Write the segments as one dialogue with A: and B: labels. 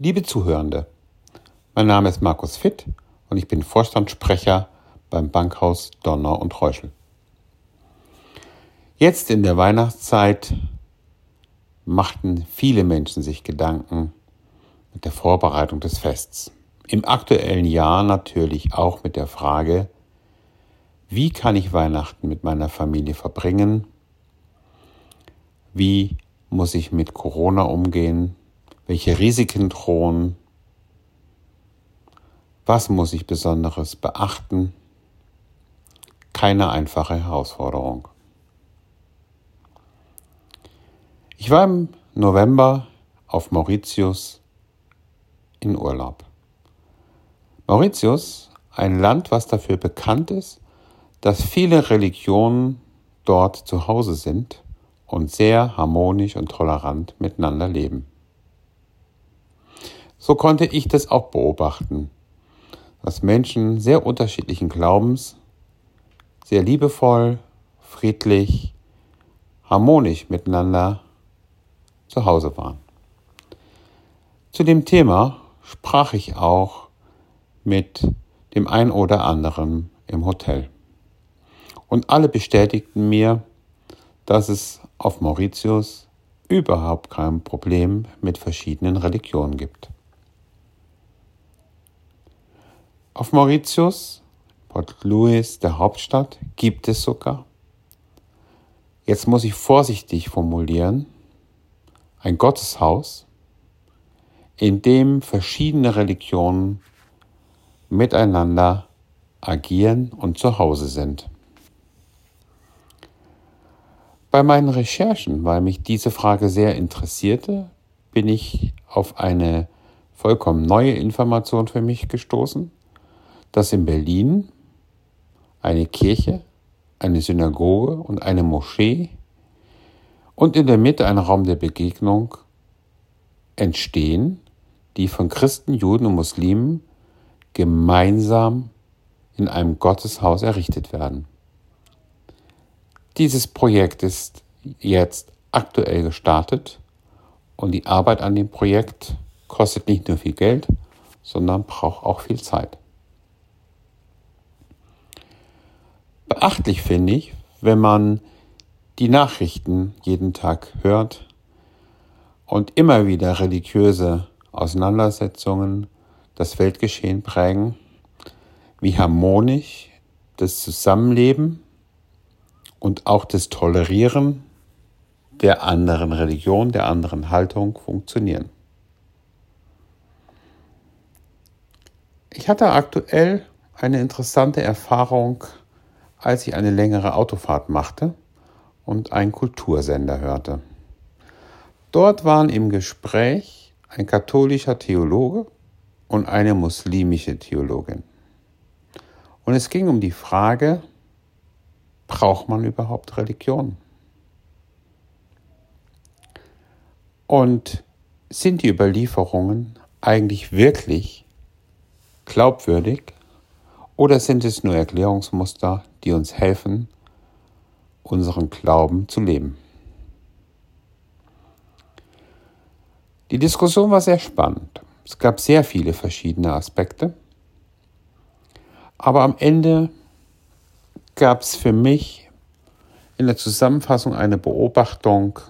A: Liebe Zuhörende, mein Name ist Markus Fitt und ich bin Vorstandssprecher beim Bankhaus Donner und Reuschel. Jetzt in der Weihnachtszeit machten viele Menschen sich Gedanken mit der Vorbereitung des Fests. Im aktuellen Jahr natürlich auch mit der Frage, wie kann ich Weihnachten mit meiner Familie verbringen? Wie muss ich mit Corona umgehen? Welche Risiken drohen? Was muss ich Besonderes beachten? Keine einfache Herausforderung. Ich war im November auf Mauritius in Urlaub. Mauritius, ein Land, was dafür bekannt ist, dass viele Religionen dort zu Hause sind und sehr harmonisch und tolerant miteinander leben. So konnte ich das auch beobachten, dass Menschen sehr unterschiedlichen Glaubens sehr liebevoll, friedlich, harmonisch miteinander zu Hause waren. Zu dem Thema sprach ich auch mit dem ein oder anderen im Hotel. Und alle bestätigten mir, dass es auf Mauritius überhaupt kein Problem mit verschiedenen Religionen gibt. Auf Mauritius, Port Louis, der Hauptstadt, gibt es sogar, jetzt muss ich vorsichtig formulieren, ein Gotteshaus, in dem verschiedene Religionen miteinander agieren und zu Hause sind. Bei meinen Recherchen, weil mich diese Frage sehr interessierte, bin ich auf eine vollkommen neue Information für mich gestoßen dass in Berlin eine Kirche, eine Synagoge und eine Moschee und in der Mitte ein Raum der Begegnung entstehen, die von Christen, Juden und Muslimen gemeinsam in einem Gotteshaus errichtet werden. Dieses Projekt ist jetzt aktuell gestartet und die Arbeit an dem Projekt kostet nicht nur viel Geld, sondern braucht auch viel Zeit. Beachtlich finde ich, wenn man die Nachrichten jeden Tag hört und immer wieder religiöse Auseinandersetzungen das Weltgeschehen prägen, wie harmonisch das Zusammenleben und auch das Tolerieren der anderen Religion, der anderen Haltung funktionieren. Ich hatte aktuell eine interessante Erfahrung als ich eine längere Autofahrt machte und einen Kultursender hörte. Dort waren im Gespräch ein katholischer Theologe und eine muslimische Theologin. Und es ging um die Frage, braucht man überhaupt Religion? Und sind die Überlieferungen eigentlich wirklich glaubwürdig oder sind es nur Erklärungsmuster, die uns helfen, unseren Glauben zu leben? Die Diskussion war sehr spannend. Es gab sehr viele verschiedene Aspekte. Aber am Ende gab es für mich in der Zusammenfassung eine Beobachtung,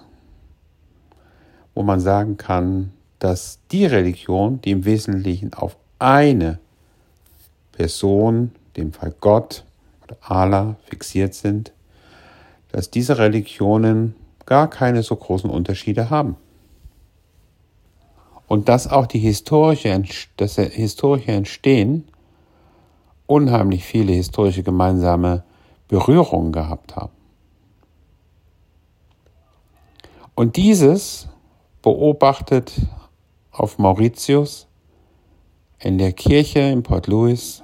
A: wo man sagen kann, dass die Religion, die im Wesentlichen auf eine Person, dem Fall Gott oder Allah, fixiert sind, dass diese Religionen gar keine so großen Unterschiede haben. Und dass auch die historische, das historische Entstehen unheimlich viele historische gemeinsame Berührungen gehabt haben. Und dieses beobachtet auf Mauritius in der Kirche in Port Louis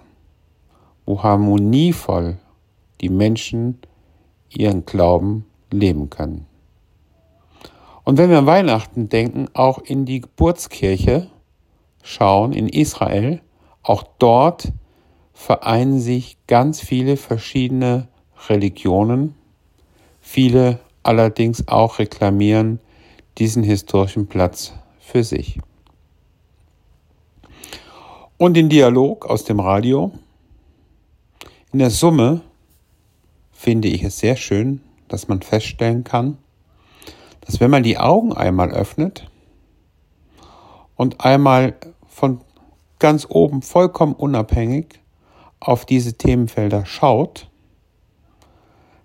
A: wo harmonievoll die Menschen ihren Glauben leben können. Und wenn wir an Weihnachten denken, auch in die Geburtskirche schauen, in Israel, auch dort vereinen sich ganz viele verschiedene Religionen, viele allerdings auch reklamieren diesen historischen Platz für sich. und den Dialog aus dem Radio. In der Summe finde ich es sehr schön, dass man feststellen kann, dass wenn man die Augen einmal öffnet und einmal von ganz oben vollkommen unabhängig auf diese Themenfelder schaut,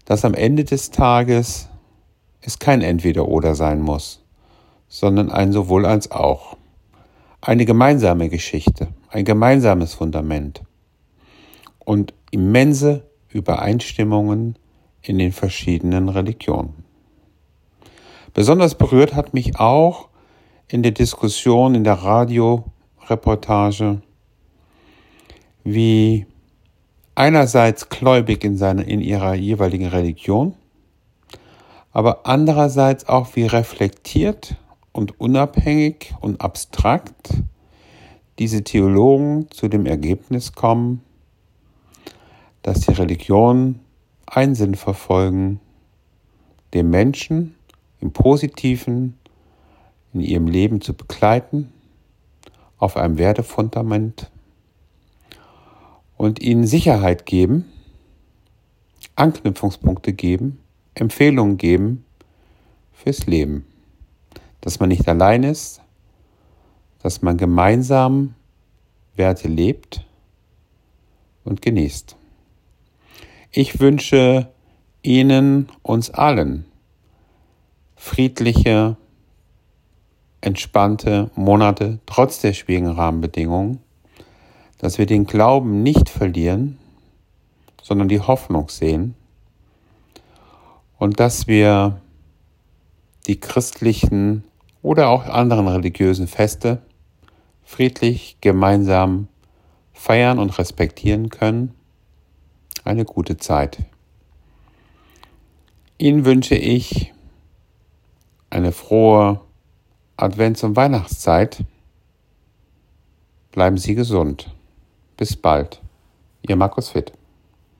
A: dass am Ende des Tages es kein Entweder-Oder sein muss, sondern ein sowohl als auch. Eine gemeinsame Geschichte, ein gemeinsames Fundament und immense Übereinstimmungen in den verschiedenen Religionen. Besonders berührt hat mich auch in der Diskussion, in der Radioreportage, wie einerseits gläubig in, seiner, in ihrer jeweiligen Religion, aber andererseits auch wie reflektiert und unabhängig und abstrakt diese Theologen zu dem Ergebnis kommen, dass die Religionen einen Sinn verfolgen, den Menschen im Positiven in ihrem Leben zu begleiten, auf einem Werdefundament und ihnen Sicherheit geben, Anknüpfungspunkte geben, Empfehlungen geben fürs Leben. Dass man nicht allein ist, dass man gemeinsam Werte lebt und genießt. Ich wünsche Ihnen, uns allen, friedliche, entspannte Monate trotz der schwierigen Rahmenbedingungen, dass wir den Glauben nicht verlieren, sondern die Hoffnung sehen und dass wir die christlichen oder auch anderen religiösen Feste friedlich gemeinsam feiern und respektieren können eine gute Zeit. Ihnen wünsche ich eine frohe Advents- und Weihnachtszeit. Bleiben Sie gesund. Bis bald. Ihr Markus Witt.